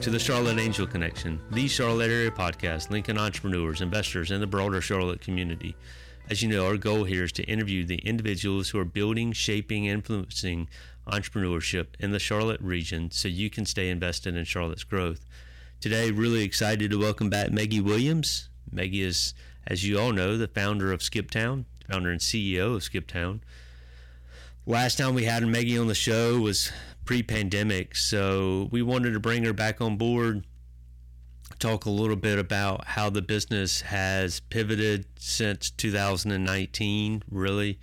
To the Charlotte Angel Connection, the Charlotte area podcast linking entrepreneurs, investors, and the broader Charlotte community. As you know, our goal here is to interview the individuals who are building, shaping, and influencing entrepreneurship in the Charlotte region so you can stay invested in Charlotte's growth. Today, really excited to welcome back Meggie Williams. Meggie is, as you all know, the founder of Skiptown, founder and CEO of Skiptown. Last time we had Meggie on the show was pre pandemic, so we wanted to bring her back on board talk a little bit about how the business has pivoted since 2019, really.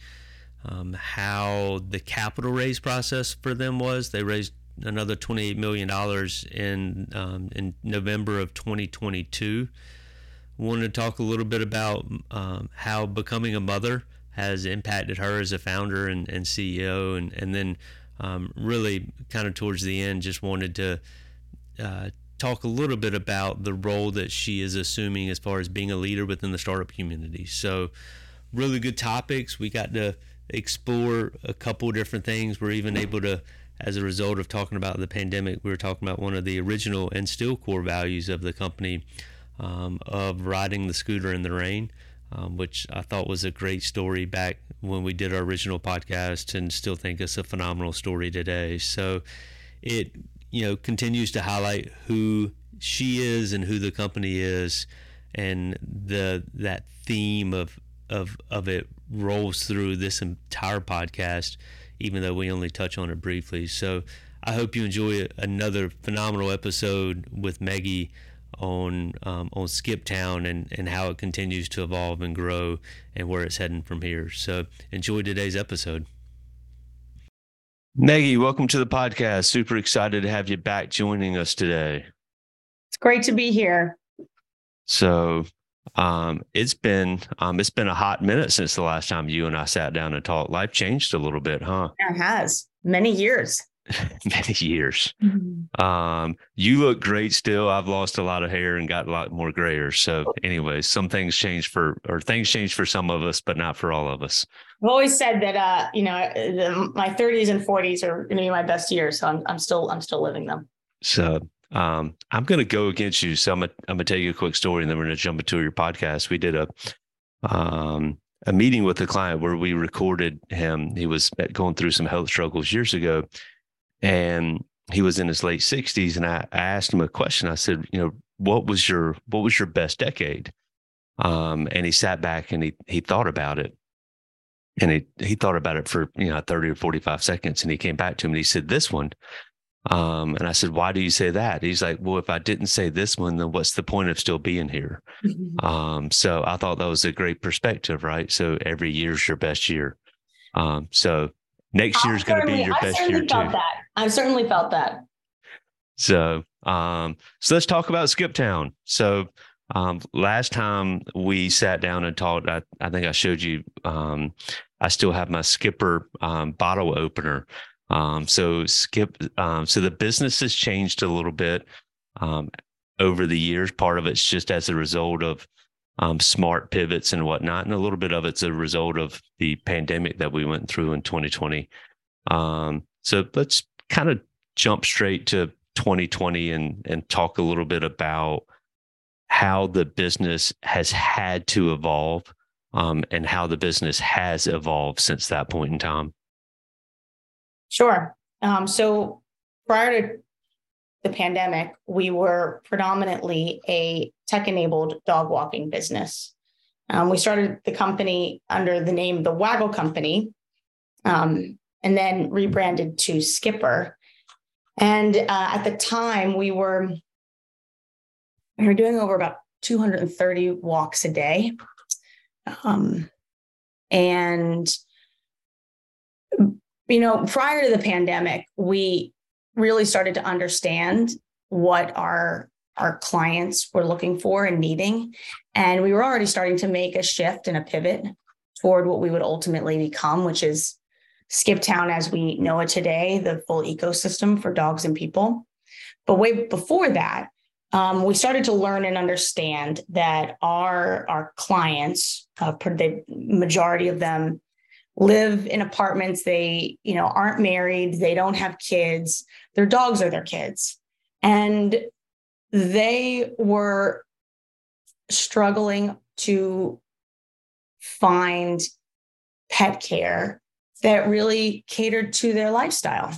Um, how the capital raise process for them was. They raised another $28 million in, um, in November of 2022. Wanted to talk a little bit about um, how becoming a mother has impacted her as a founder and, and CEO, and, and then um, really kind of towards the end, just wanted to uh, talk a little bit about the role that she is assuming as far as being a leader within the startup community. So, really good topics. We got to explore a couple different things. We're even able to, as a result of talking about the pandemic, we were talking about one of the original and still core values of the company um, of riding the scooter in the rain. Um, which I thought was a great story back when we did our original podcast, and still think it's a phenomenal story today. So it you know continues to highlight who she is and who the company is and the that theme of of of it rolls through this entire podcast even though we only touch on it briefly so i hope you enjoy another phenomenal episode with meggie on um, on skiptown and and how it continues to evolve and grow and where it's heading from here so enjoy today's episode Meggie, welcome to the podcast. Super excited to have you back joining us today. It's great to be here. So, um, it's been um, it's been a hot minute since the last time you and I sat down and talked. Life changed a little bit, huh? It has many years. many years. Mm-hmm. Um, you look great still. I've lost a lot of hair and got a lot more grayer. So, anyway, some things change for, or things change for some of us, but not for all of us. I've always said that, uh, you know, the, my 30s and 40s are going to be my best years. So I'm, I'm still, I'm still living them. So, um, I'm going to go against you. So I'm going I'm gonna tell you a quick story and then we're going to jump into your podcast. We did a, um, a meeting with a client where we recorded him. He was going through some health struggles years ago and he was in his late 60s and I, I asked him a question i said you know what was your what was your best decade um, and he sat back and he he thought about it and he he thought about it for you know 30 or 45 seconds and he came back to him and he said this one um, and I said, why do you say that? He's like, well, if I didn't say this one, then what's the point of still being here? Mm-hmm. Um, so I thought that was a great perspective, right? So every year's your best year. Um, so next year is going to be your I best year too. That. I've certainly felt that. So, um, so let's talk about Skiptown. So, um, last time we sat down and talked, I, I think I showed you. Um, I still have my Skipper um, bottle opener. Um, so Skip, um, so the business has changed a little bit um, over the years. Part of it's just as a result of um, smart pivots and whatnot. And a little bit of it's a result of the pandemic that we went through in 2020. Um, so let's kind of jump straight to 2020 and and talk a little bit about how the business has had to evolve um, and how the business has evolved since that point in time. Sure. Um, so prior to the pandemic, we were predominantly a tech enabled dog walking business. Um, we started the company under the name The Waggle Company um, and then rebranded to Skipper. And uh, at the time, we were we were doing over about 230 walks a day. Um, and you know, prior to the pandemic, we really started to understand what our our clients were looking for and needing. And we were already starting to make a shift and a pivot toward what we would ultimately become, which is Skiptown as we know it today, the full ecosystem for dogs and people. But way before that, um, we started to learn and understand that our our clients, uh, the majority of them, live in apartments. They, you know, aren't married. They don't have kids. Their dogs are their kids. And they were struggling to find pet care that really catered to their lifestyle.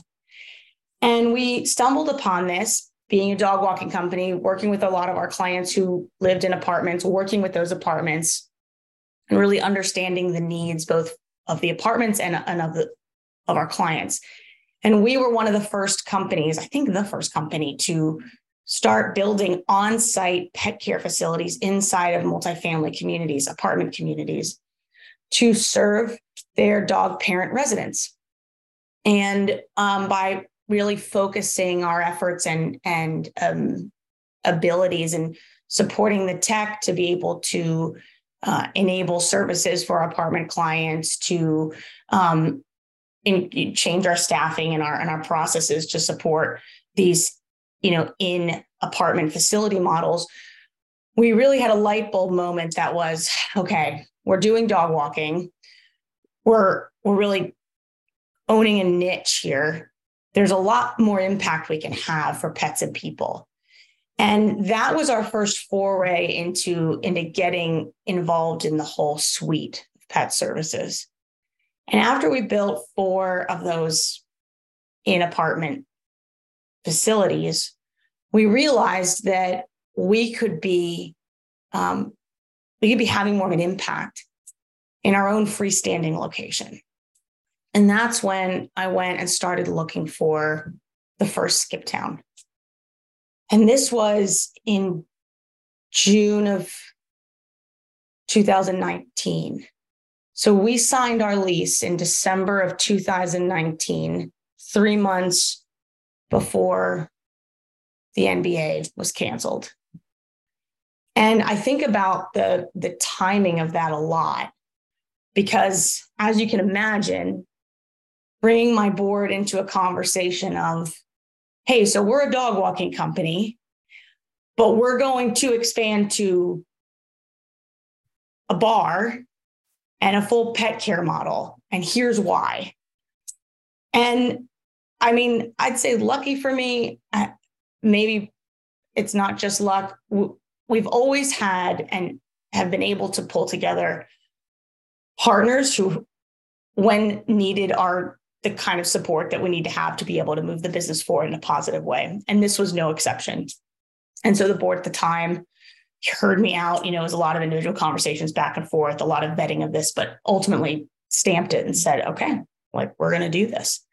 And we stumbled upon this being a dog walking company, working with a lot of our clients who lived in apartments, working with those apartments, and really understanding the needs both of the apartments and, and of the of our clients. And we were one of the first companies, I think the first company to start building on-site pet care facilities inside of multifamily communities, apartment communities to serve their dog parent residents. And um, by really focusing our efforts and and um, abilities and supporting the tech to be able to uh, enable services for our apartment clients to um, in, change our staffing and our and our processes to support these you know in apartment facility models we really had a light bulb moment that was okay we're doing dog walking we're we're really owning a niche here there's a lot more impact we can have for pets and people. And that was our first foray into, into getting involved in the whole suite of pet services. And after we built four of those in apartment facilities, we realized that we could be um, we could be having more of an impact in our own freestanding location. And that's when I went and started looking for the first skiptown. And this was in June of 2019. So we signed our lease in December of 2019, three months before the NBA was canceled. And I think about the, the timing of that a lot because, as you can imagine, bringing my board into a conversation of, hey, so we're a dog walking company, but we're going to expand to a bar and a full pet care model. And here's why. And I mean, I'd say lucky for me, maybe it's not just luck. We've always had and have been able to pull together partners who, when needed, are the kind of support that we need to have to be able to move the business forward in a positive way. And this was no exception. And so the board at the time heard me out. You know, it was a lot of individual conversations back and forth, a lot of vetting of this, but ultimately stamped it and said, okay, like we're going to do this.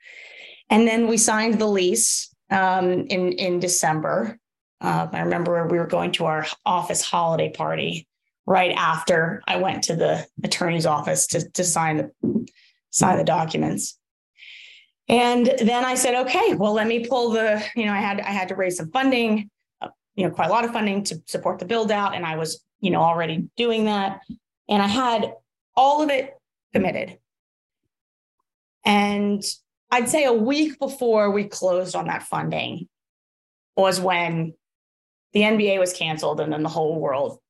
And then we signed the lease um, in in December. Uh, I remember we were going to our office holiday party right after I went to the attorney's office to to sign the sign the documents. And then I said, okay, well, let me pull the, you know, I had I had to raise some funding, uh, you know, quite a lot of funding to support the build out, and I was, you know, already doing that, and I had all of it committed. And I'd say a week before we closed on that funding was when the NBA was canceled and then the whole world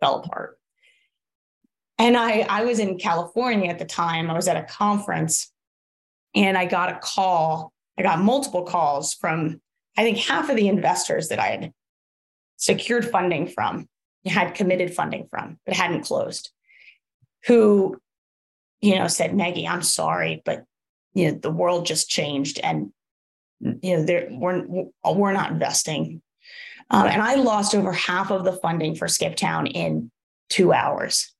fell apart. And I, I was in California at the time. I was at a conference and I got a call. I got multiple calls from, I think, half of the investors that I had secured funding from, had committed funding from, but hadn't closed, who, you know, said, Meggie, I'm sorry, but, you know, the world just changed and, you know, we're, we're not investing. Um, and I lost over half of the funding for Skiptown in two hours.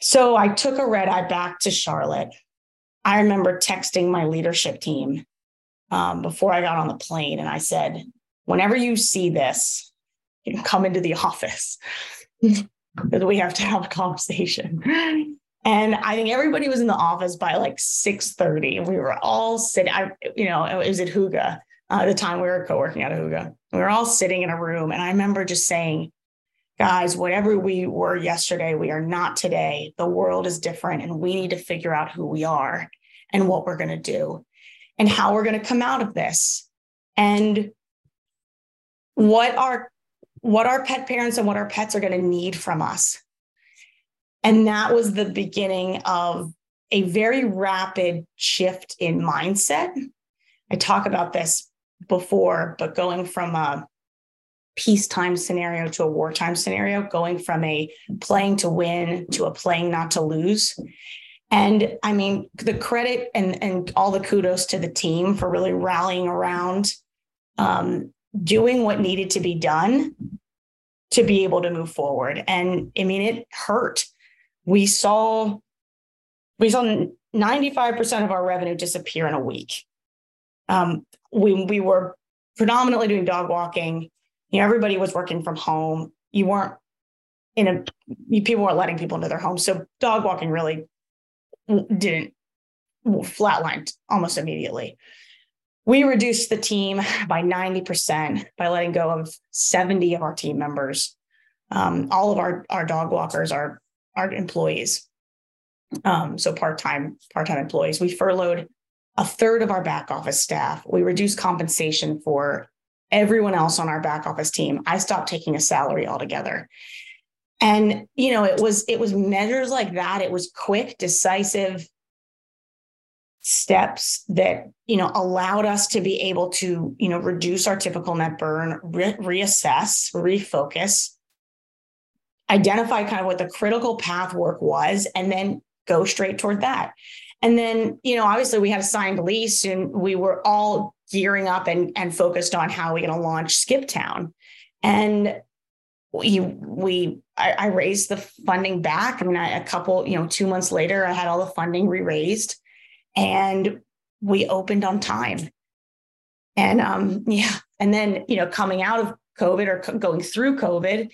So I took a red eye back to Charlotte I remember texting my leadership team um, before I got on the plane, and I said, "Whenever you see this, you can come into the office because we have to have a conversation." And I think everybody was in the office by like six thirty. We were all sitting. I, you know, it was at Hygge uh, the time we were co-working at Hygge. We were all sitting in a room, and I remember just saying, guys, whatever we were yesterday, we are not today. The world is different, and we need to figure out who we are and what we're going to do and how we're going to come out of this. And what our what our pet parents and what our pets are going to need from us. And that was the beginning of a very rapid shift in mindset. I talk about this before, but going from a peacetime scenario to a wartime scenario, going from a playing to win to a playing not to lose. And I mean, the credit and, and all the kudos to the team for really rallying around, um, doing what needed to be done to be able to move forward. And I mean, it hurt. We saw we saw 95% of our revenue disappear in a week. Um, we, we were predominantly doing dog walking. You know, everybody was working from home. You weren't in a, people weren't letting people into their homes. So dog walking really didn't flatlined almost immediately. We reduced the team by 90% by letting go of 70 of our team members. Um, all of our, our dog walkers are our employees um, so part-time part-time employees we furloughed a third of our back office staff. We reduced compensation for everyone else on our back office team. I stopped taking a salary altogether. And you know it was it was measures like that. It was quick decisive steps that you know allowed us to be able to you know reduce our typical net burn re- reassess refocus identify kind of what the critical path work was and then go straight toward that. And then, you know, obviously we had a signed lease and we were all gearing up and, and focused on how we're going to launch Skiptown. And we, we, I, I, raised the funding back. I mean, I, a couple, you know, two months later, I had all the funding re-raised and we opened on time. And um, yeah, and then, you know, coming out of COVID or co- going through COVID,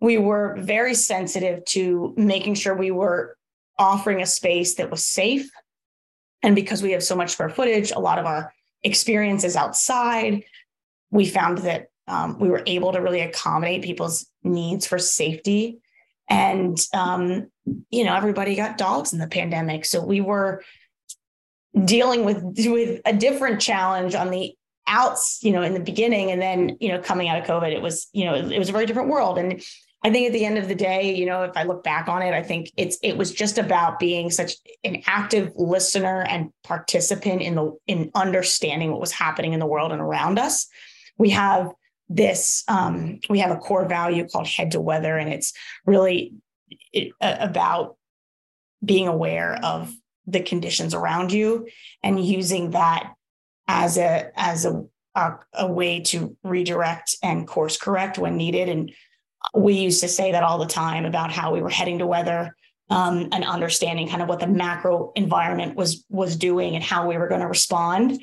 we were very sensitive to making sure we were offering a space that was safe. And because we have so much square footage, a lot of our experiences outside, we found that um, we were able to really accommodate people's needs for safety. And, um, you know, everybody got dogs in the pandemic. So we were dealing with, with a different challenge on the outs, you know, in the beginning. And then, you know, coming out of COVID, it was, you know, it was a very different world. And I think at the end of the day, you know, if I look back on it, I think it's it was just about being such an active listener and participant in the in understanding what was happening in the world and around us. We have this um, we have a core value called head to weather, and it's really it, uh, about being aware of the conditions around you and using that as a as a a, a way to redirect and course correct when needed and we used to say that all the time about how we were heading to weather um, and understanding kind of what the macro environment was was doing and how we were going to respond.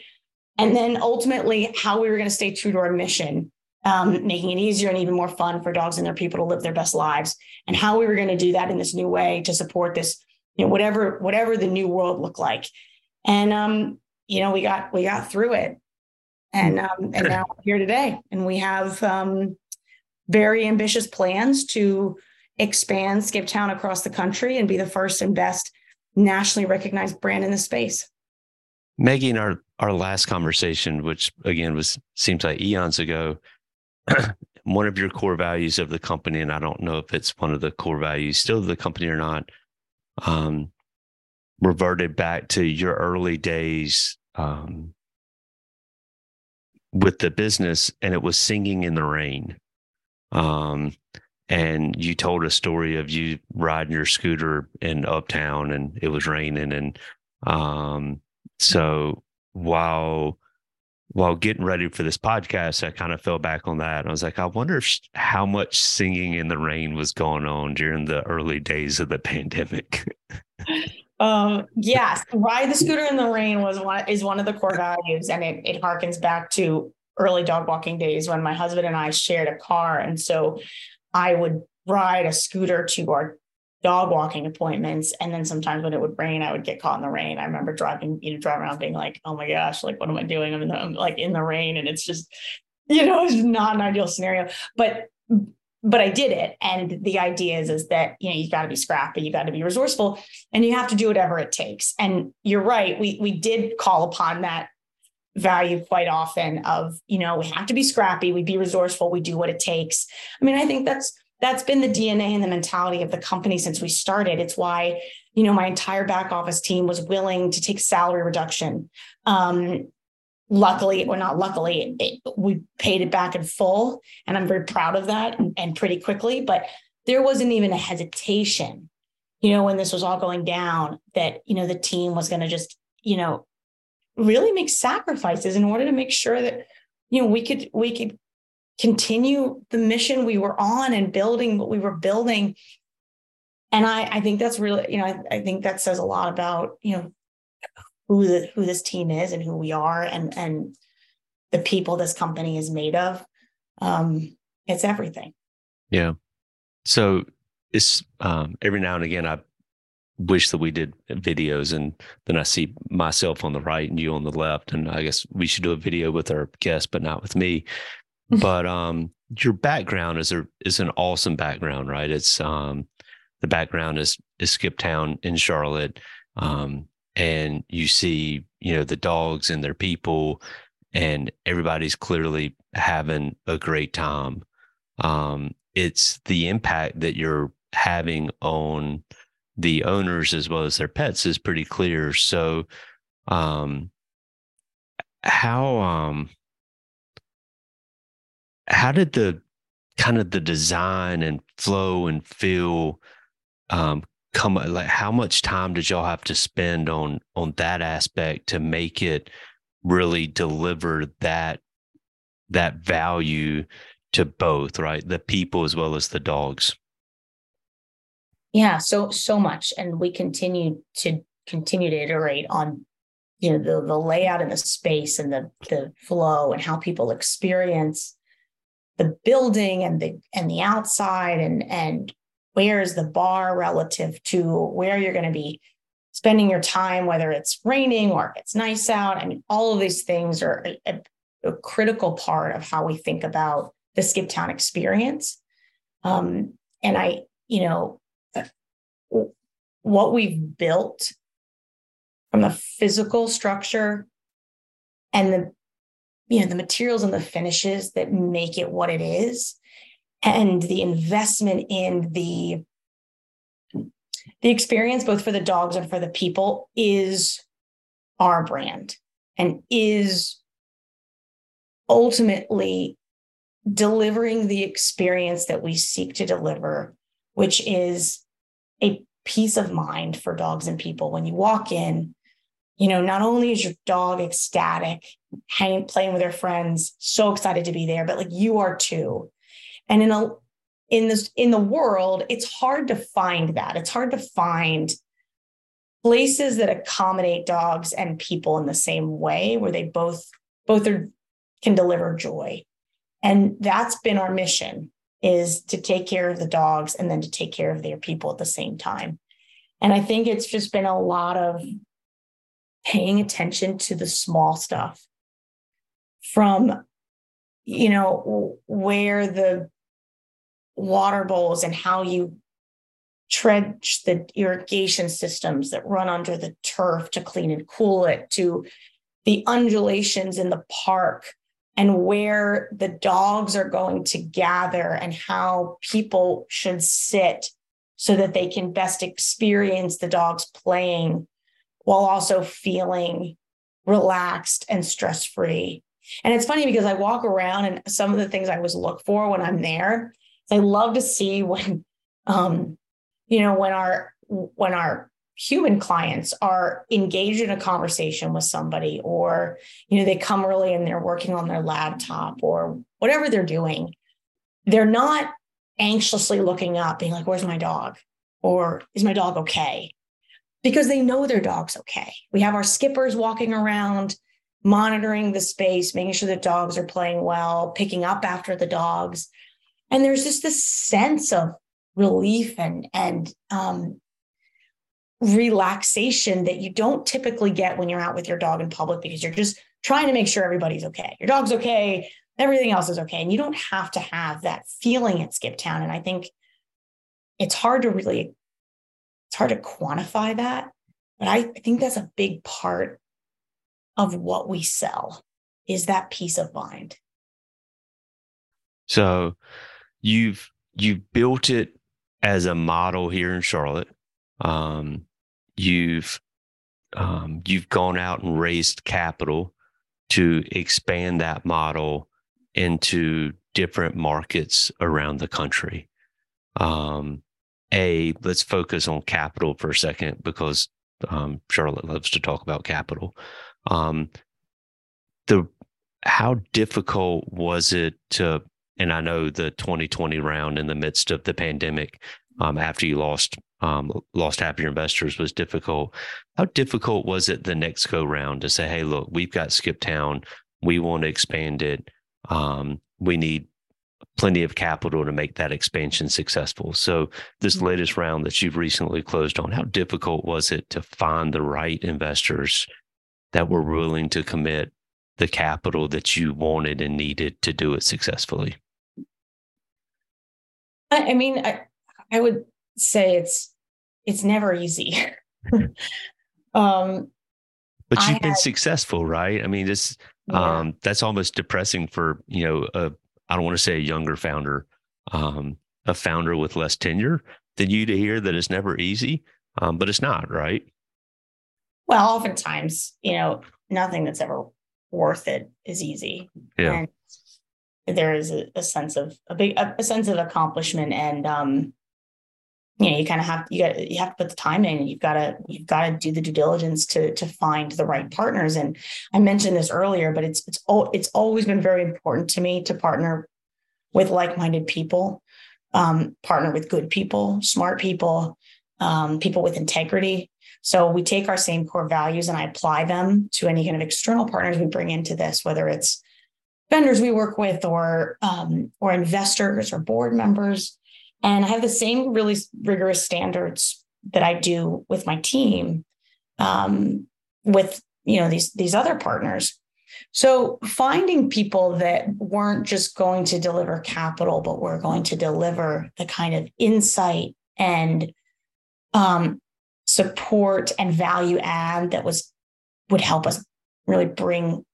And then ultimately how we were going to stay true to our mission um, making it easier and even more fun for dogs and their people to live their best lives and how we were going to do that in this new way to support this you know whatever whatever the new world looked like. And um you know we got we got through it. And um and now we're here today and we have um very ambitious plans to expand Skiptown across the country and be the first and best nationally recognized brand in the space. Meggie, in our, our last conversation, which again was seems like eons ago, one of your core values of the company, and I don't know if it's one of the core values still of the company or not, um, reverted back to your early days um, with the business, and it was singing in the rain. Um, and you told a story of you riding your scooter in uptown and it was raining. And um, so while while getting ready for this podcast, I kind of fell back on that. I was like, I wonder if, how much singing in the rain was going on during the early days of the pandemic. um, yes, ride the scooter in the rain was one is one of the core values, and it it harkens back to early dog walking days when my husband and I shared a car. And so I would ride a scooter to our dog walking appointments. And then sometimes when it would rain, I would get caught in the rain. I remember driving, you know, driving around being like, oh my gosh, like, what am I doing? I'm, in the, I'm like in the rain and it's just, you know, it's not an ideal scenario. But but I did it. And the idea is, is that, you know, you've got to be scrappy, you've got to be resourceful, and you have to do whatever it takes. And you're right. We we did call upon that value quite often of you know we have to be scrappy we be resourceful we do what it takes. I mean i think that's that's been the dna and the mentality of the company since we started. It's why you know my entire back office team was willing to take salary reduction. Um, luckily or not luckily it, we paid it back in full and i'm very proud of that and, and pretty quickly but there wasn't even a hesitation you know when this was all going down that you know the team was going to just you know really make sacrifices in order to make sure that you know we could we could continue the mission we were on and building what we were building. And i i think that's really you know I, I think that says a lot about you know who the who this team is and who we are and and the people this company is made of. Um it's everything. Yeah. So it's um every now and again i wish that we did videos and then i see myself on the right and you on the left and i guess we should do a video with our guest but not with me but um your background is a is an awesome background right it's um the background is is skiptown in charlotte um and you see, you know, the dogs and their people, and everybody's clearly having a great time. Um, it's the impact that you're having on the owners as well as their pets is pretty clear. So, um, how um, how did the kind of the design and flow and feel um, come like how much time did y'all have to spend on on that aspect to make it really deliver that that value to both right the people as well as the dogs yeah so so much and we continue to continue to iterate on you know the the layout and the space and the the flow and how people experience the building and the and the outside and and where is the bar relative to where you're going to be spending your time, whether it's raining or it's nice out. I mean, all of these things are a, a critical part of how we think about the Skiptown experience. Um, and I, you know, what we've built from the physical structure and the you know the materials and the finishes that make it what it is and the investment in the the experience both for the dogs and for the people is our brand and is ultimately delivering the experience that we seek to deliver which is a peace of mind for dogs and people when you walk in you know not only is your dog ecstatic hanging playing with their friends so excited to be there but like you are too and in a in this in the world, it's hard to find that. It's hard to find places that accommodate dogs and people in the same way where they both both are can deliver joy. And that's been our mission is to take care of the dogs and then to take care of their people at the same time. And I think it's just been a lot of paying attention to the small stuff from you know where the water bowls and how you trench the irrigation systems that run under the turf to clean and cool it to the undulations in the park and where the dogs are going to gather and how people should sit so that they can best experience the dogs playing while also feeling relaxed and stress free. And it's funny because I walk around and some of the things I always look for when I'm there I love to see when, um, you know, when our when our human clients are engaged in a conversation with somebody, or you know, they come early and they're working on their laptop or whatever they're doing, they're not anxiously looking up, being like, "Where's my dog?" or "Is my dog okay?" Because they know their dog's okay. We have our skippers walking around monitoring the space, making sure the dogs are playing well, picking up after the dogs. And there's just this sense of relief and and um, relaxation that you don't typically get when you're out with your dog in public because you're just trying to make sure everybody's okay. Your dog's okay, everything else is okay, and you don't have to have that feeling at Skiptown. And I think it's hard to really it's hard to quantify that, but I, I think that's a big part of what we sell is that peace of mind. So you've you've built it as a model here in Charlotte. Um, you've um, you've gone out and raised capital to expand that model into different markets around the country? Um, a, let's focus on capital for a second because um, Charlotte loves to talk about capital. Um, the how difficult was it to? And I know the 2020 round in the midst of the pandemic, um, after you lost um, lost half your investors was difficult. How difficult was it the next go round to say, hey, look, we've got Skiptown, we want to expand it. Um, we need plenty of capital to make that expansion successful. So, this mm-hmm. latest round that you've recently closed on, how difficult was it to find the right investors that were willing to commit the capital that you wanted and needed to do it successfully? I, I mean, I, I would say it's it's never easy. um, but you've I been had, successful, right? I mean, this yeah. um, that's almost depressing for you know a I don't want to say a younger founder, um, a founder with less tenure than you to hear that it's never easy, um, but it's not, right? Well, oftentimes, you know, nothing that's ever worth it is easy. Yeah. And there is a, a sense of a big a, a, sense of accomplishment and um you know you kind of have you got you have to put the time in. You've got to you've got to do the due diligence to to find the right partners. And i mentioned this earlier but it's it's it's always been very important to me to partner with like-minded people um, partner with good people smart people um, people with integrity. So we take our same core values and i apply them to any kind of external partners we bring into this whether it's vendors we work with or um, or investors or board members and I have the same really rigorous standards that I do with my team, um, with you know these these other partners. So finding people that weren't just going to deliver capital, but were going to deliver the kind of insight and um, support and value add that was would help us really bring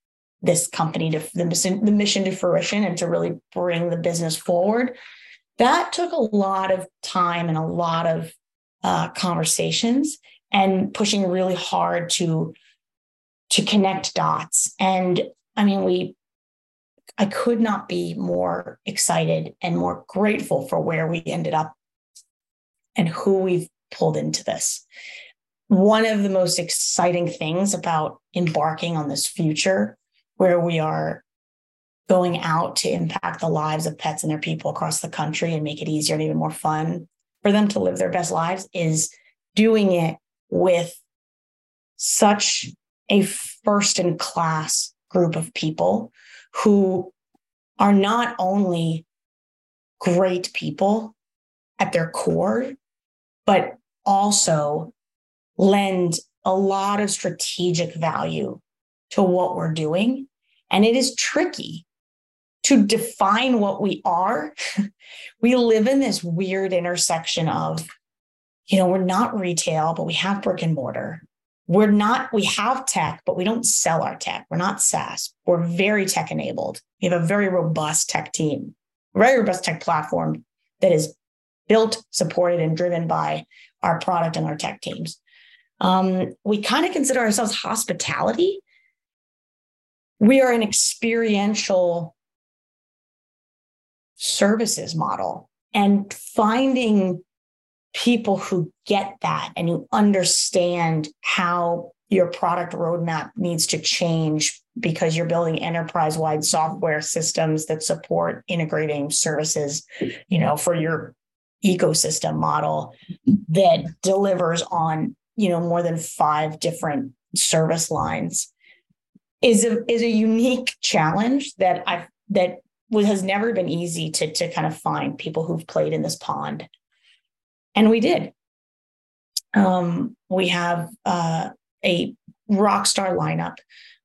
this company to the mission, the mission to fruition and to really bring the business forward that took a lot of time and a lot of uh, conversations and pushing really hard to to connect dots. And i mean we i could not be more excited and more grateful for where we ended up and who we've pulled into this. One of the most exciting things about embarking on this future where we are going out to impact the lives of pets and their people across the country and make it easier and even more fun for them to live their best lives is doing it with such a first in class group of people who are not only great people at their core, but also lend a lot of strategic value to what we're doing. And it is tricky to define what we are, we live in this weird intersection of, you know, we're not retail, but we have brick and mortar. We're not, we have tech, but we don't sell our tech. We're not SaaS. We're very tech enabled. We have a very robust tech team, very robust tech platform that is built, supported, and driven by our product and our tech teams. Um, we kind of consider ourselves hospitality. We are an experiential services model and finding people who get that and who understand how your product roadmap needs to change because you're building enterprise wide software systems that support integrating services you know for your ecosystem model that delivers on you know more than five different service lines is a is a unique challenge that i that has never been easy to, to kind of find people who've played in this pond. And we did. Um, we have uh, a rock star lineup.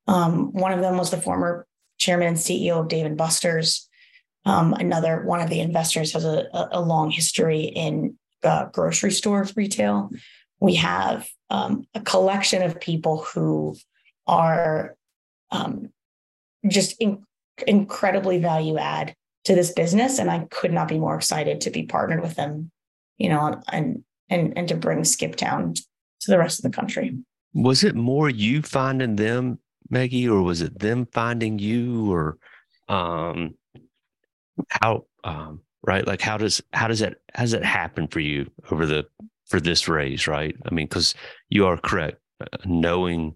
Um, one of them was the former chairman and CEO of Dave and Buster's. Um, another one of the investors has a, a long history in uh, grocery store retail. We have um, a collection of people who are um, just in, incredibly value add to this business and i could not be more excited to be partnered with them you know and and and to bring skiptown to the rest of the country was it more you finding them Meggie, or was it them finding you, or um, how um, right? Like how does how does that how does that happen for you over the for this raise, right? I mean, because you are correct, uh, knowing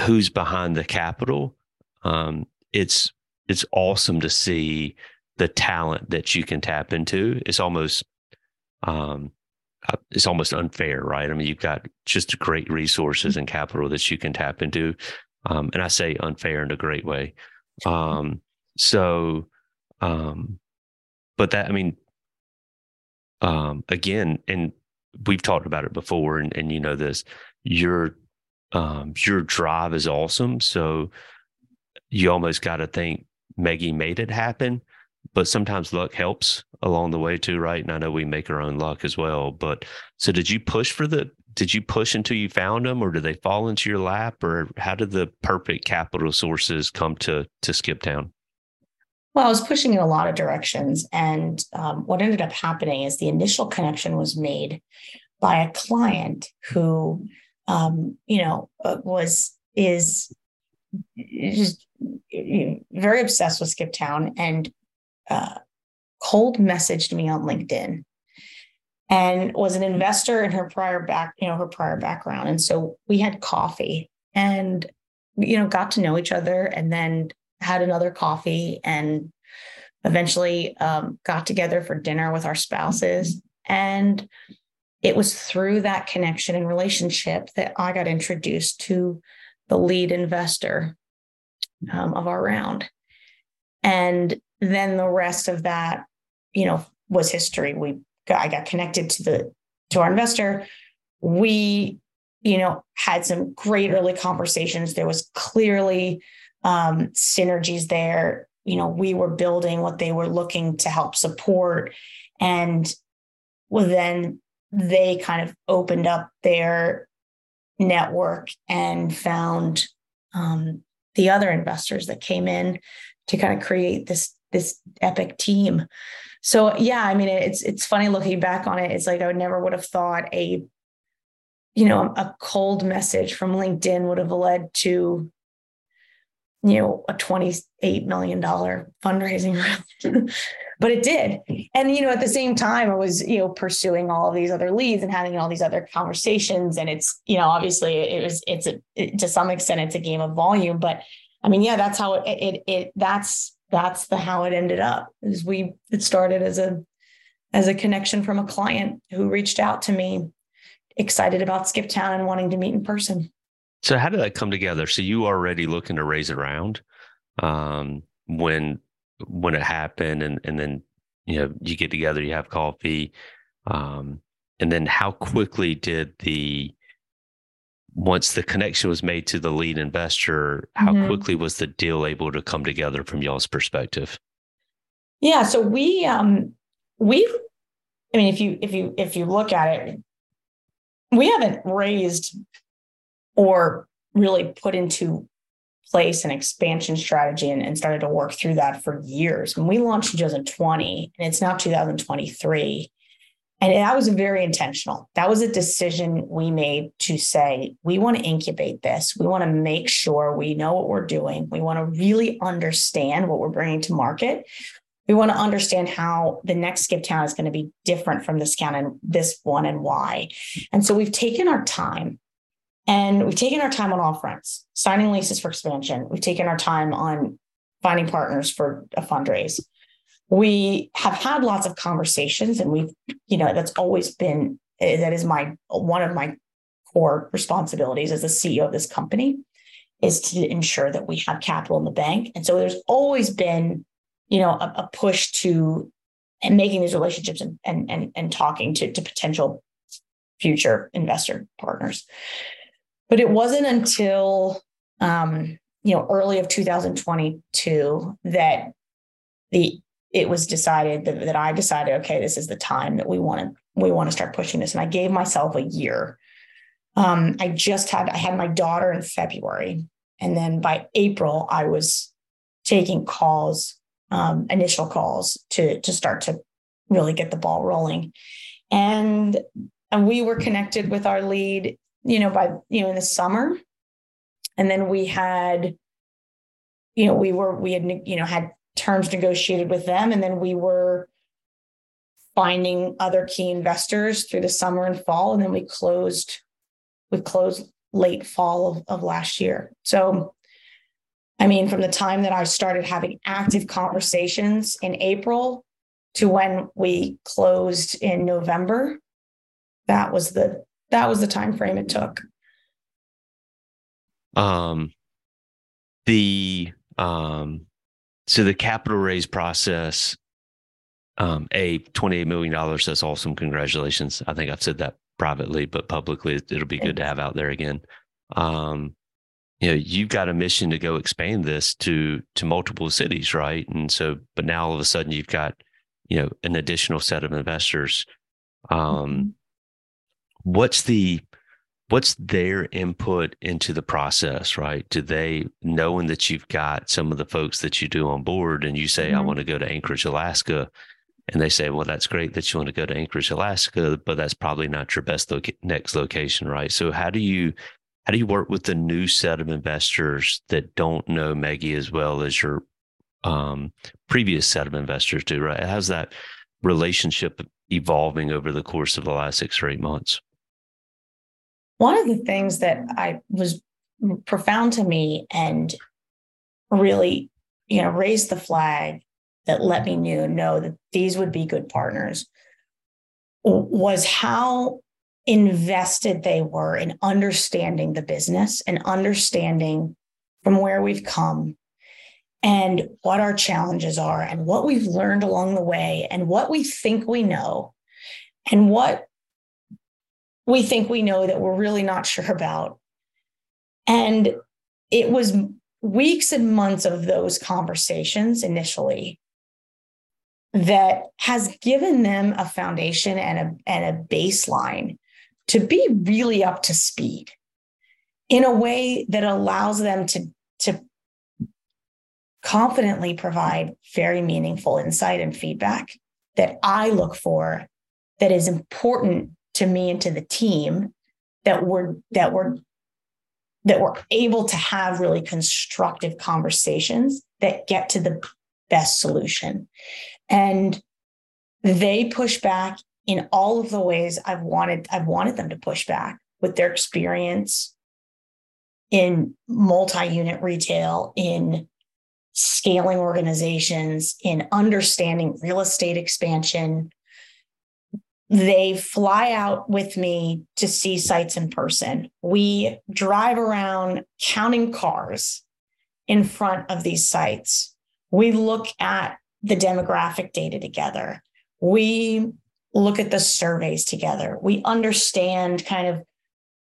who's behind the capital, um, it's it's awesome to see the talent that you can tap into. It's almost um, uh, it's almost unfair, right? I mean, you've got just great resources and capital that you can tap into, um, and I say unfair in a great way. Um, so, um, but that I mean, um, again, and we've talked about it before, and, and you know this, your um, your drive is awesome. So you almost got to think Meggie made it happen, but sometimes luck helps along the way too, right? And I know we make our own luck as well. But so did you push for the? Did you push until you found them, or did they fall into your lap, or how did the perfect capital sources come to to Skiptown? Well, I was pushing in a lot of directions. And um, what ended up happening is the initial connection was made by a client who, um, you know, uh, was, is just very obsessed with Skiptown and uh, cold messaged me on LinkedIn and was an investor in her prior back, you know, her prior background. And so we had coffee and, you know, got to know each other. And then had another coffee and eventually um, got together for dinner with our spouses. And it was through that connection and relationship that I got introduced to the lead investor um, of our round. And then the rest of that, you know, was history. We got, I got connected to the to our investor. We, you know, had some great early conversations. There was clearly um, synergies there. You know, we were building what they were looking to help support. And well, then they kind of opened up their network and found um, the other investors that came in to kind of create this this epic team. So yeah, I mean it's it's funny looking back on it. It's like I would never would have thought a you know a cold message from LinkedIn would have led to you know, a $28 million fundraising round. but it did. And, you know, at the same time, I was, you know, pursuing all of these other leads and having all these other conversations. And it's, you know, obviously it was, it's a, it, to some extent, it's a game of volume, but I mean, yeah, that's how it, it, it, that's, that's the, how it ended up is we, it started as a, as a connection from a client who reached out to me excited about Skiptown and wanting to meet in person. So how did that come together? So you already looking to raise around um, when when it happened, and and then you know you get together, you have coffee, um, and then how quickly did the once the connection was made to the lead investor, how mm-hmm. quickly was the deal able to come together from y'all's perspective? Yeah, so we um we I mean if you if you if you look at it, we haven't raised or really put into place an expansion strategy and, and started to work through that for years. When we launched in 2020, and it's now 2023, and that was very intentional. That was a decision we made to say, we want to incubate this. We want to make sure we know what we're doing. We want to really understand what we're bringing to market. We want to understand how the next Skiptown is going to be different from this count and this one and why. And so we've taken our time and we've taken our time on all fronts, signing leases for expansion. We've taken our time on finding partners for a fundraise. We have had lots of conversations, and we've, you know, that's always been eh, that is my one of my core responsibilities as the CEO of this company is to ensure that we have capital in the bank. And so there's always been, you know, a, a push to and making these relationships and and and, and talking to, to potential future investor partners. But it wasn't until um, you know early of 2022 that the it was decided that, that I decided, okay, this is the time that we want to we want to start pushing this. And I gave myself a year. Um, I just had I had my daughter in February, and then by April I was taking calls, um, initial calls to to start to really get the ball rolling, and and we were connected with our lead you know, by, you know, in the summer. and then we had, you know, we were, we had, you know, had terms negotiated with them. And then we were finding other key investors through the summer and fall. And then we closed, we closed late fall of, of last year. So, I mean, from the time that I started having active conversations in April to when we closed in November, that was the that was the time frame it took. Um the um so the capital raise process um a 28 million dollars that's awesome. Congratulations. I think i've said that privately but publicly it'll be good to have out there again. Um you know you've got a mission to go expand this to to multiple cities right? And so but now all of a sudden you've got you know an additional set of investors. Um mm-hmm. What's the what's their input into the process right? Do they knowing that you've got some of the folks that you do on board and you say mm-hmm. i want to go to anchorage alaska and they say well that's great that you want to go to anchorage alaska but that's probably not your best next location right? So how do you how do you work with the new set of investors that don't know Meggie as well as your um, previous set of investors do right? How's that relationship evolving over the course of the last six or eight months one of the things that I was profound to me and really, you know, raised the flag that let me knew know that these would be good partners was how invested they were in understanding the business and understanding from where we've come and what our challenges are and what we've learned along the way and what we think we know and what we think we know that we're really not sure about. And it was weeks and months of those conversations initially that has given them a foundation and a, and a baseline to be really up to speed in a way that allows them to, to confidently provide very meaningful insight and feedback that I look for that is important to me and to the team that we're that we're that we're able to have really constructive conversations that get to the best solution. And they push back in all of the ways i've wanted i've wanted them to push back with their experience in multi-unit retail in scaling organizations in understanding real estate expansion they fly out with me to see sites in person. We drive around counting cars in front of these sites. We look at the demographic data together. We look at the surveys together. We understand kind of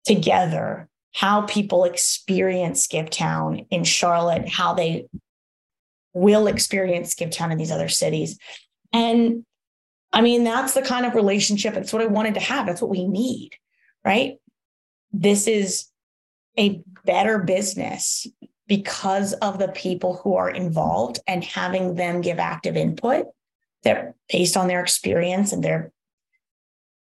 together how people experience Skiptown in Charlotte, how they will experience Skiptown in these other cities. And I mean, that's the kind of relationship. That's what I wanted to have. That's what we need, right? This is a better business because of the people who are involved and having them give active input that based on their experience and their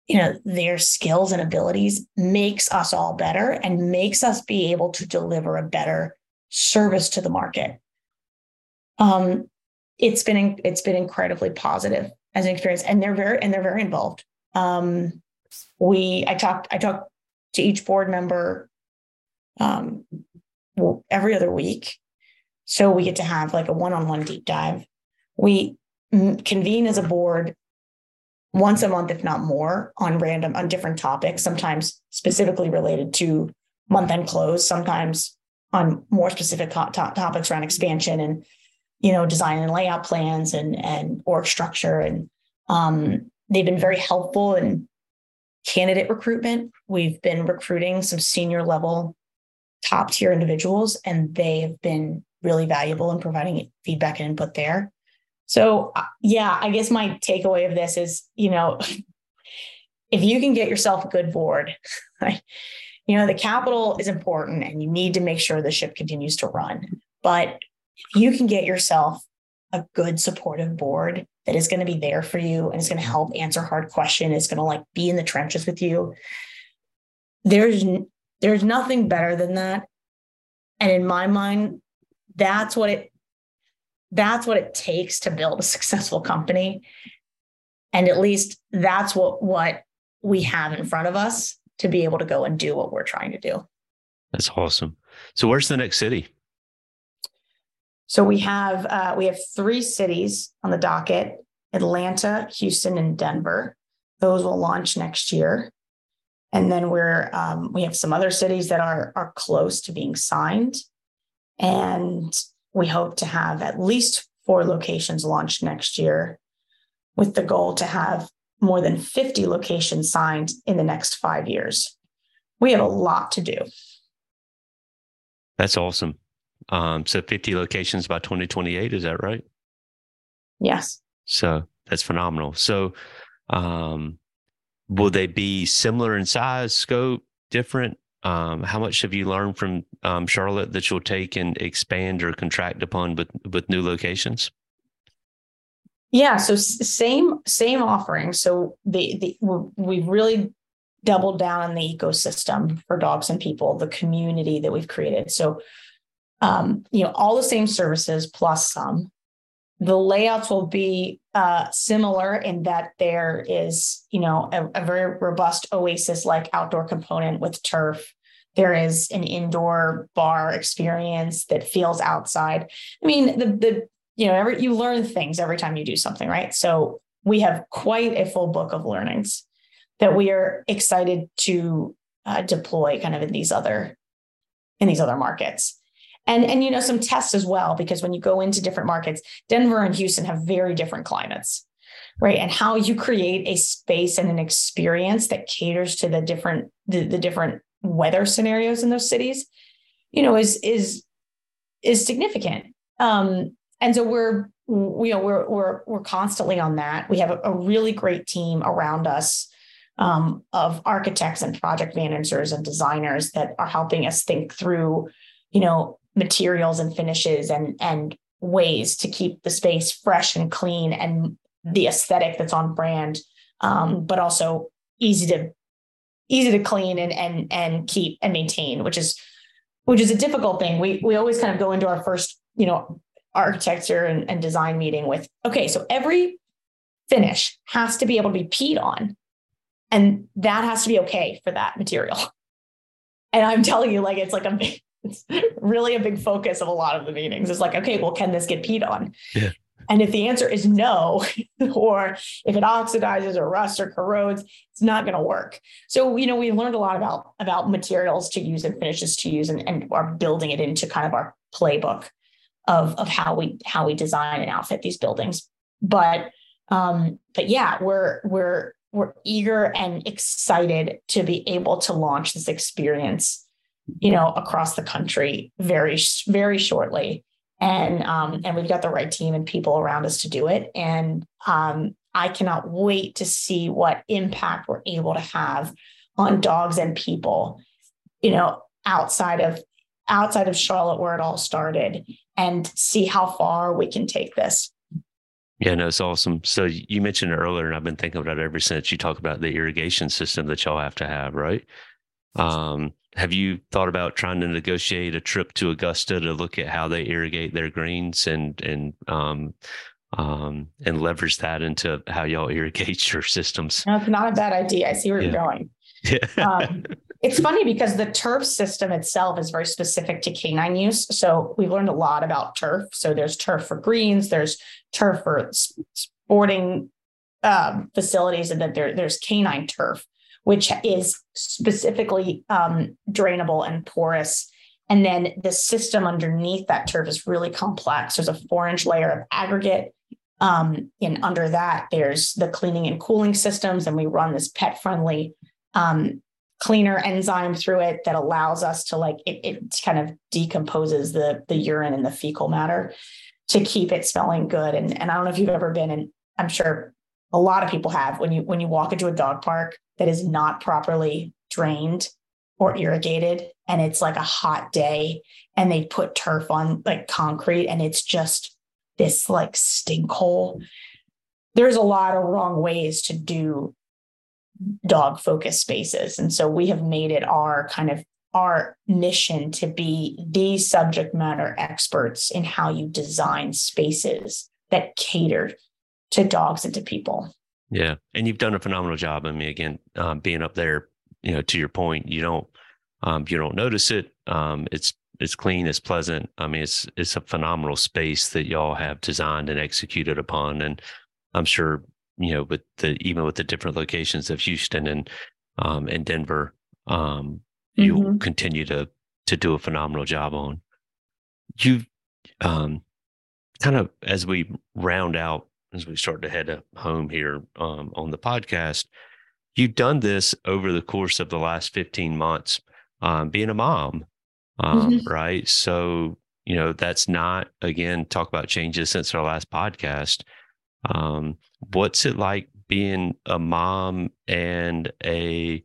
you know their skills and abilities makes us all better and makes us be able to deliver a better service to the market um it's been it's been incredibly positive as an experience and they're very and they're very involved. Um, we i talked i talked to each board member um, every other week. So we get to have like a one-on-one deep dive. We convene as a board once a month if not more on random on different topics sometimes specifically related to month end close sometimes on more specific to- topics around expansion and you know, design and layout plans and and org structure. And um, they've been very helpful in candidate recruitment. We've been recruiting some senior level, top tier individuals, and they have been really valuable in providing feedback and input there. So uh, yeah, I guess my takeaway of this is, you know, if you can get yourself a good board, right? You know, the capital is important and you need to make sure the ship continues to run. But you can get yourself a good supportive board that is going to be there for you and is going to mm-hmm. help answer hard questions, it's going to like be in the trenches with you. There's there's nothing better than that. and in my mind, that's what it that's what it takes to build a successful company. And at least that's what what we have in front of us to be able to go and do what we're trying to do. That's awesome. So where's the next city? So we have uh, we have three cities on the docket: Atlanta, Houston, and Denver. Those will launch next year, and then we're um, we have some other cities that are are close to being signed, and we hope to have at least four locations launched next year, with the goal to have more than 50 locations signed in the next five years. We have a lot to do. That's awesome. Um, so 50 locations by 2028, is that right? Yes. So that's phenomenal. So, um, will they be similar in size, scope, different? Um, how much have you learned from um, Charlotte that you'll take and expand or contract upon with with new locations? Yeah, so same same offering. So the the we've really doubled down on the ecosystem for dogs and people, the community that we've created. So um, you know, all the same services plus some. The layouts will be uh, similar in that there is, you know, a, a very robust Oasis-like outdoor component with turf. There is an indoor bar experience that feels outside. I mean, the the you know, every you learn things every time you do something, right? So we have quite a full book of learnings that we are excited to uh, deploy kind of in these other in these other markets and and you know some tests as well because when you go into different markets denver and houston have very different climates right? And how you create a space and an experience that caters to the different the, the different weather scenarios in those cities you know is is is significant. Um and so we're you know we're we're we're constantly on that. We have a, a really great team around us um, of architects and project managers and designers that are helping us think through you know materials and finishes and and ways to keep the space fresh and clean and the aesthetic that's on brand um, but also easy to easy to clean and and and keep and maintain which is which is a difficult thing. We we always kind of go into our first you know architecture and, and design meeting with okay so every finish has to be able to be peed on and that has to be okay for that material. And i'm telling you like it's like a it's really a big focus of a lot of the meetings. It's like, okay, well, can this get peed on? Yeah. And if the answer is no, or if it oxidizes or rusts or corrodes, it's not going to work. So, you know, we learned a lot about about materials to use and finishes to use, and, and are building it into kind of our playbook of of how we how we design and outfit these buildings. But um, but yeah, we're we're we're eager and excited to be able to launch this experience you know, across the country very, very shortly. And um, and we've got the right team and people around us to do it. And um, I cannot wait to see what impact we're able to have on dogs and people, you know, outside of outside of Charlotte where it all started and see how far we can take this. Yeah, no, it's awesome. So you mentioned earlier, and I've been thinking about it ever since you talk about the irrigation system that y'all have to have, right? Um, have you thought about trying to negotiate a trip to Augusta to look at how they irrigate their greens and and um, um, and leverage that into how y'all irrigate your systems? No, it's not a bad idea. I see where yeah. you're going. Yeah. um, it's funny because the turf system itself is very specific to canine use. So we've learned a lot about turf. So there's turf for greens, there's turf for sporting um, facilities, and then there, there's canine turf which is specifically um, drainable and porous. And then the system underneath that turf is really complex. There's a four inch layer of aggregate. Um, and under that, there's the cleaning and cooling systems. And we run this pet friendly um, cleaner enzyme through it that allows us to like, it, it kind of decomposes the, the urine and the fecal matter to keep it smelling good. And, and I don't know if you've ever been, and I'm sure a lot of people have when you when you walk into a dog park that is not properly drained or irrigated and it's like a hot day and they put turf on like concrete and it's just this like stink hole there's a lot of wrong ways to do dog focused spaces and so we have made it our kind of our mission to be the subject matter experts in how you design spaces that cater to dogs and to people. Yeah, and you've done a phenomenal job. I mean, again, um, being up there, you know, to your point, you don't um, you don't notice it. Um, it's it's clean, it's pleasant. I mean, it's it's a phenomenal space that y'all have designed and executed upon, and I'm sure you know, with the even with the different locations of Houston and um, and Denver, um, you'll mm-hmm. continue to to do a phenomenal job on. You um, kind of as we round out as we start to head home here um, on the podcast, you've done this over the course of the last 15 months, um, being a mom, um, mm-hmm. right? So, you know, that's not, again, talk about changes since our last podcast. Um, what's it like being a mom and a,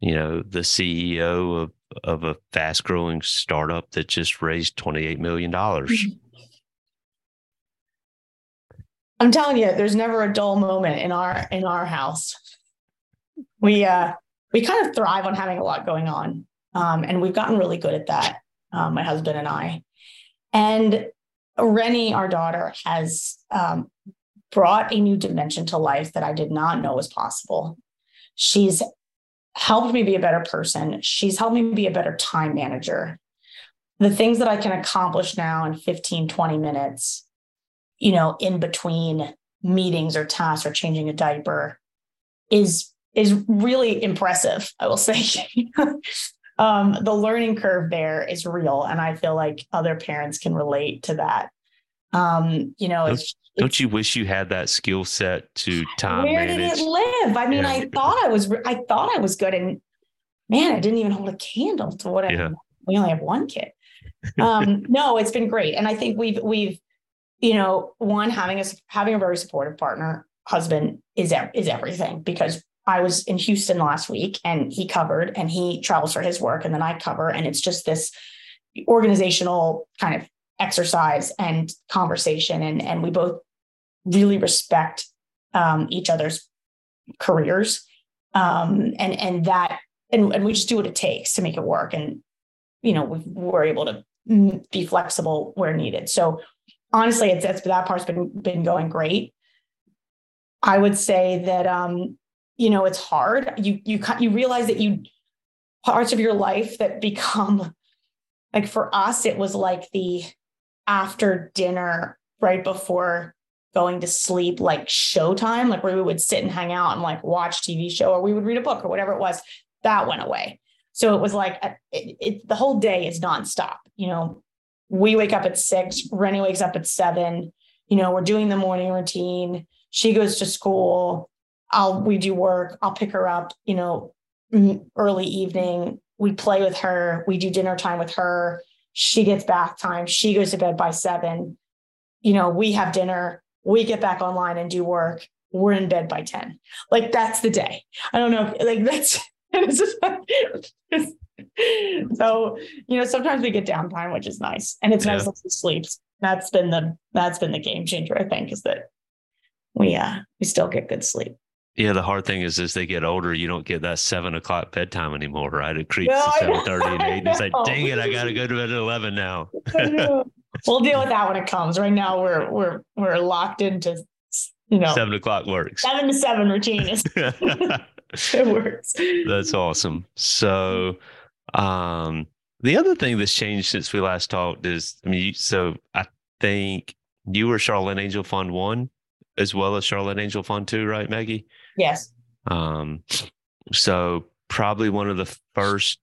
you know, the CEO of, of a fast growing startup that just raised $28 million? Mm-hmm. I'm telling you, there's never a dull moment in our in our house. We uh we kind of thrive on having a lot going on. Um, and we've gotten really good at that, um, my husband and I. And Rennie, our daughter, has um, brought a new dimension to life that I did not know was possible. She's helped me be a better person. She's helped me be a better time manager. The things that I can accomplish now in 15, 20 minutes you know, in between meetings or tasks or changing a diaper is is really impressive, I will say. um, the learning curve there is real. And I feel like other parents can relate to that. Um, you know, don't, don't you wish you had that skill set to time where manage? did it live? I mean, yeah. I thought I was, I thought I was good and man, I didn't even hold a candle to what yeah. I, we only have one kid. Um, no, it's been great. And I think we've, we've, you know, one having a having a very supportive partner, husband is is everything because I was in Houston last week and he covered and he travels for his work and then I cover and it's just this organizational kind of exercise and conversation and and we both really respect um, each other's careers um, and and that and, and we just do what it takes to make it work and you know we we're able to be flexible where needed. So honestly, it's, that part's been been going great. I would say that um, you know it's hard. You you you realize that you parts of your life that become like for us, it was like the after dinner right before going to sleep, like showtime, like where we would sit and hang out and like watch TV show or we would read a book or whatever it was. That went away. So it was like it, it, the whole day is nonstop. You know, we wake up at six, Rennie wakes up at seven. You know, we're doing the morning routine. She goes to school. I'll we do work. I'll pick her up, you know, early evening. We play with her. We do dinner time with her. She gets bath time. She goes to bed by seven. You know, we have dinner. We get back online and do work. We're in bed by 10. Like that's the day. I don't know. Like that's so you know sometimes we get downtime which is nice and it's yeah. nice that she sleeps that's been the that's been the game changer i think is that we uh we still get good sleep yeah, the hard thing is as they get older, you don't get that seven o'clock bedtime anymore, right? It creeps no, to seven thirty and eight. It's like, dang it, I gotta go to bed at eleven now. we'll deal with that when it comes. Right now, we're we're we're locked into you know seven o'clock works. Seven to seven routine is it works. That's awesome. So um, the other thing that's changed since we last talked is, I mean, so I think you were Charlotte Angel Fund One as well as Charlotte Angel Fund Two, right, Meggie? Yes. Um, so probably one of the first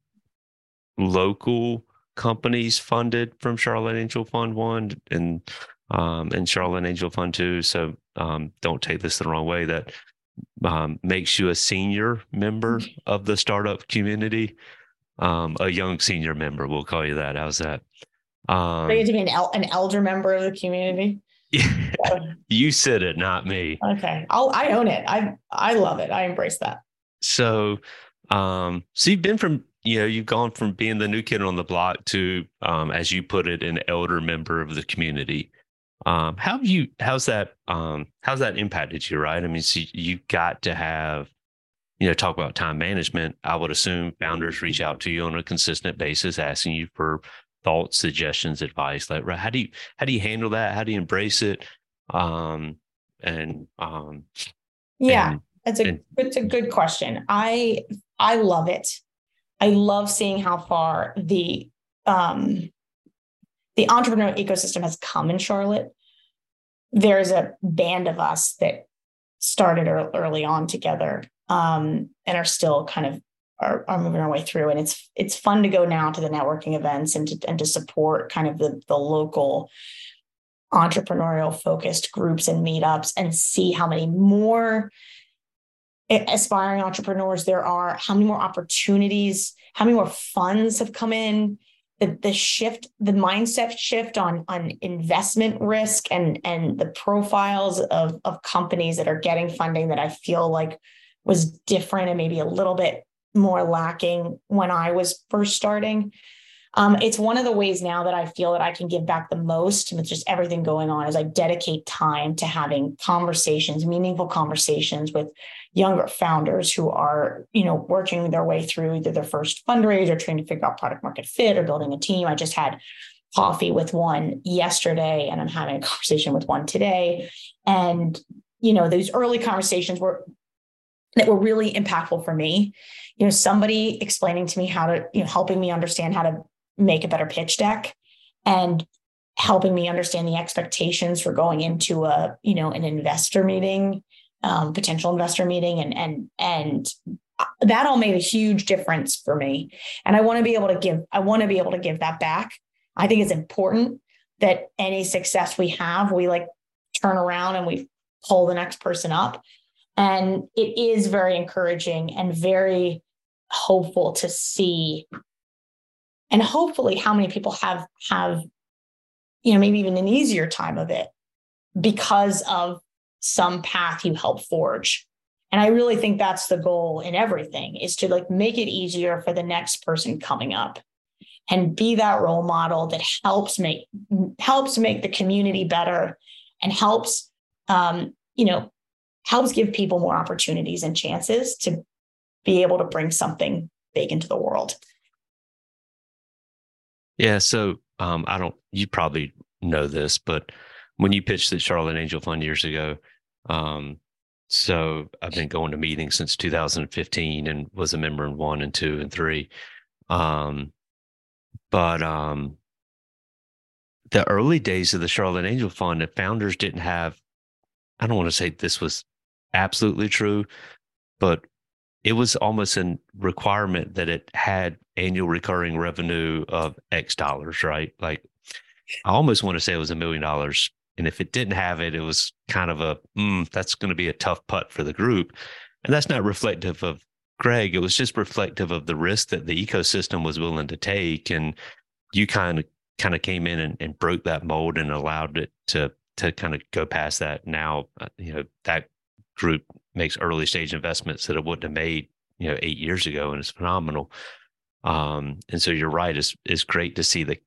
local companies funded from Charlotte Angel Fund One and um, and Charlotte Angel Fund Two. So um, don't take this the wrong way. That um, makes you a senior member of the startup community um, a young senior member. We'll call you that. How's that? Um, I get to be an, el- an elder member of the community. you said it, not me. Okay, I'll I own it. I I love it. I embrace that. So, um, so you've been from you know you've gone from being the new kid on the block to, um, as you put it, an elder member of the community. Um, how you? How's that? Um, how's that impacted you? Right. I mean, so you got to have you know, talk about time management, I would assume founders reach out to you on a consistent basis, asking you for thoughts, suggestions, advice. Like, how do you how do you handle that? How do you embrace it? Um, and um, yeah, and, that's a and, it's a good question. I I love it. I love seeing how far the um the entrepreneurial ecosystem has come in Charlotte. There's a band of us that started early on together um, and are still kind of are, are moving our way through. And it's it's fun to go now to the networking events and to and to support kind of the the local entrepreneurial focused groups and meetups and see how many more aspiring entrepreneurs there are, how many more opportunities, how many more funds have come in, the, the shift, the mindset shift on, on investment risk and, and the profiles of, of companies that are getting funding that I feel like was different and maybe a little bit more lacking when I was first starting. Um, it's one of the ways now that I feel that I can give back the most with just everything going on as I dedicate time to having conversations, meaningful conversations with younger founders who are, you know, working their way through either their first fundraise or trying to figure out product market fit or building a team. I just had coffee with one yesterday and I'm having a conversation with one today. And, you know, those early conversations were that were really impactful for me. You know, somebody explaining to me how to, you know, helping me understand how to make a better pitch deck and helping me understand the expectations for going into a you know an investor meeting um, potential investor meeting and and and that all made a huge difference for me. And i want to be able to give i want to be able to give that back. I think it's important that any success we have we like turn around and we pull the next person up and it is very encouraging and very hopeful to see. And hopefully how many people have have you know maybe even an easier time of it because of some path you help forge. And i really think that's the goal in everything is to like make it easier for the next person coming up and be that role model that helps make helps make the community better and helps um, you know helps give people more opportunities and chances to be able to bring something big into the world yeah. So um, I don't, you probably know this, but when you pitched the Charlotte Angel Fund years ago, um, so I've been going to meetings since 2015 and was a member in one and two and three. Um, but um, the early days of the Charlotte Angel Fund, the founders didn't have, I don't want to say this was absolutely true, but it was almost a requirement that it had annual recurring revenue of X dollars, right? Like I almost want to say it was a million dollars. And if it didn't have it, it was kind of a, mm, that's going to be a tough putt for the group. And that's not reflective of Greg. It was just reflective of the risk that the ecosystem was willing to take. And you kind of, kind of came in and, and broke that mold and allowed it to, to kind of go past that. Now, uh, you know, that group makes early stage investments that it wouldn't have made, you know, eight years ago. And it's phenomenal. Um, and so you're right. It's it's great to see the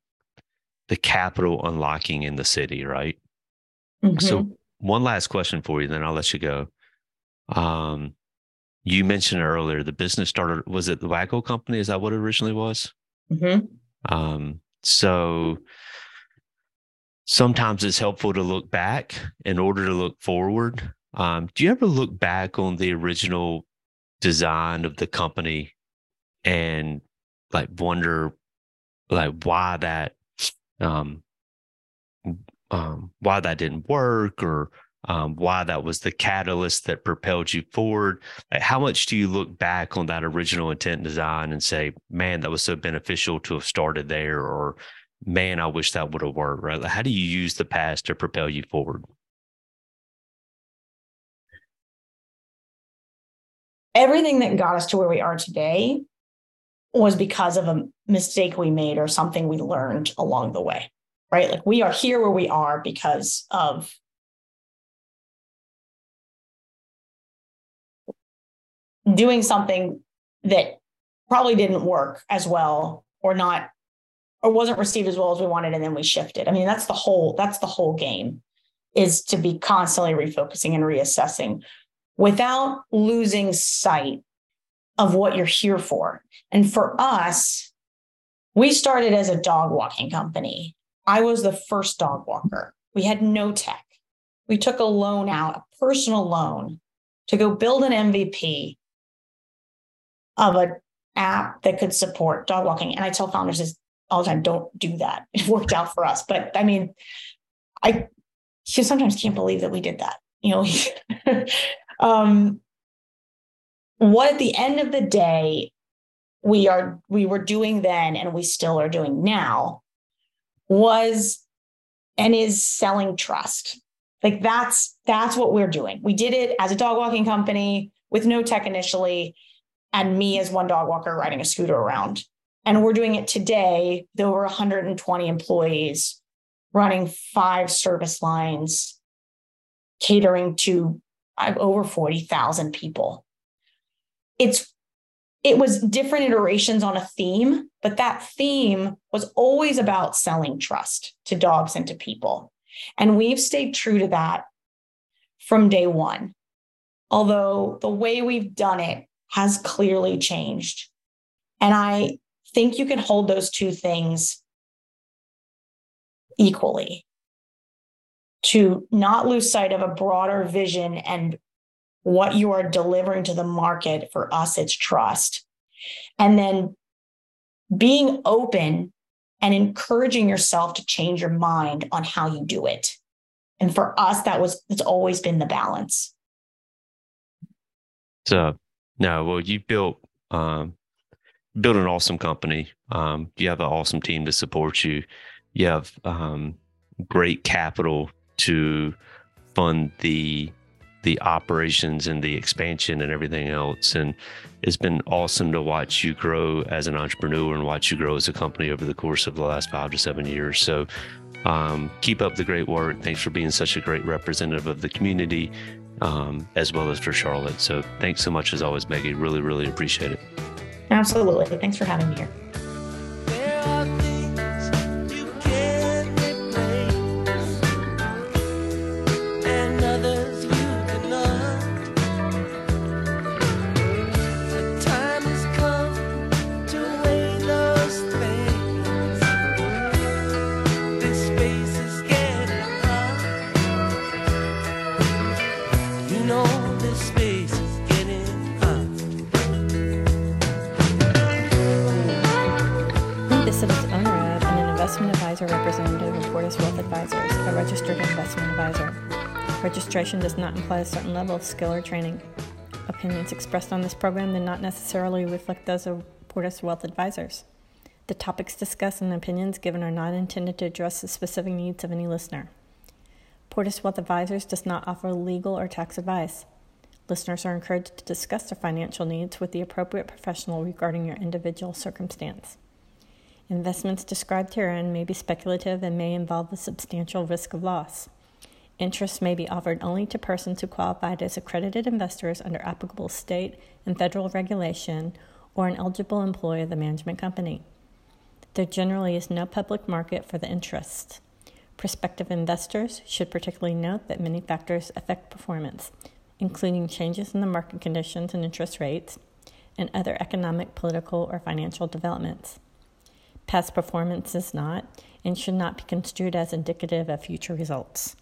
the capital unlocking in the city, right? Mm-hmm. So one last question for you, then I'll let you go. Um, you mentioned earlier the business started. Was it the Waggle company? Is that what it originally was? Mm-hmm. Um, so sometimes it's helpful to look back in order to look forward. Um, do you ever look back on the original design of the company and like wonder like why that um um why that didn't work or um, why that was the catalyst that propelled you forward. Like how much do you look back on that original intent design and say, man, that was so beneficial to have started there, or man, I wish that would have worked, right? Like how do you use the past to propel you forward? Everything that got us to where we are today was because of a mistake we made or something we learned along the way, right? Like we are here where we are because of doing something that probably didn't work as well or not or wasn't received as well as we wanted and then we shifted. I mean, that's the whole that's the whole game is to be constantly refocusing and reassessing without losing sight of what you're here for. And for us, we started as a dog walking company. I was the first dog walker. We had no tech. We took a loan out, a personal loan, to go build an MVP of an app that could support dog walking. And I tell founders this all the time, don't do that. It worked out for us. But I mean, I sometimes can't believe that we did that. You know, um, what at the end of the day we are we were doing then and we still are doing now was and is selling trust. Like that's that's what we're doing. We did it as a dog walking company with no tech initially and me as one dog walker riding a scooter around. And we're doing it today with over 120 employees running five service lines catering to over 40,000 people it's it was different iterations on a theme, but that theme was always about selling trust to dogs and to people. And we've stayed true to that from day one. Although the way we've done it has clearly changed. And I think you can hold those two things equally to not lose sight of a broader vision and what you are delivering to the market for us it's trust. And then being open and encouraging yourself to change your mind on how you do it. And for us that was it's always been the balance. So no well you built um built an awesome company. Um you have an awesome team to support you. You have um great capital to fund the the operations and the expansion and everything else. And it's been awesome to watch you grow as an entrepreneur and watch you grow as a company over the course of the last five to seven years. So um, keep up the great work. Thanks for being such a great representative of the community um, as well as for Charlotte. So thanks so much as always, Meggie. Really, really appreciate it. Absolutely. Thanks for having me here. Registration does not imply a certain level of skill or training. Opinions expressed on this program do not necessarily reflect those of Portus Wealth Advisors. The topics discussed and opinions given are not intended to address the specific needs of any listener. Portus Wealth Advisors does not offer legal or tax advice. Listeners are encouraged to discuss their financial needs with the appropriate professional regarding your individual circumstance. Investments described herein may be speculative and may involve a substantial risk of loss. Interest may be offered only to persons who qualified as accredited investors under applicable state and federal regulation or an eligible employee of the management company. There generally is no public market for the interest. Prospective investors should particularly note that many factors affect performance, including changes in the market conditions and interest rates, and other economic, political, or financial developments. Past performance is not and should not be construed as indicative of future results.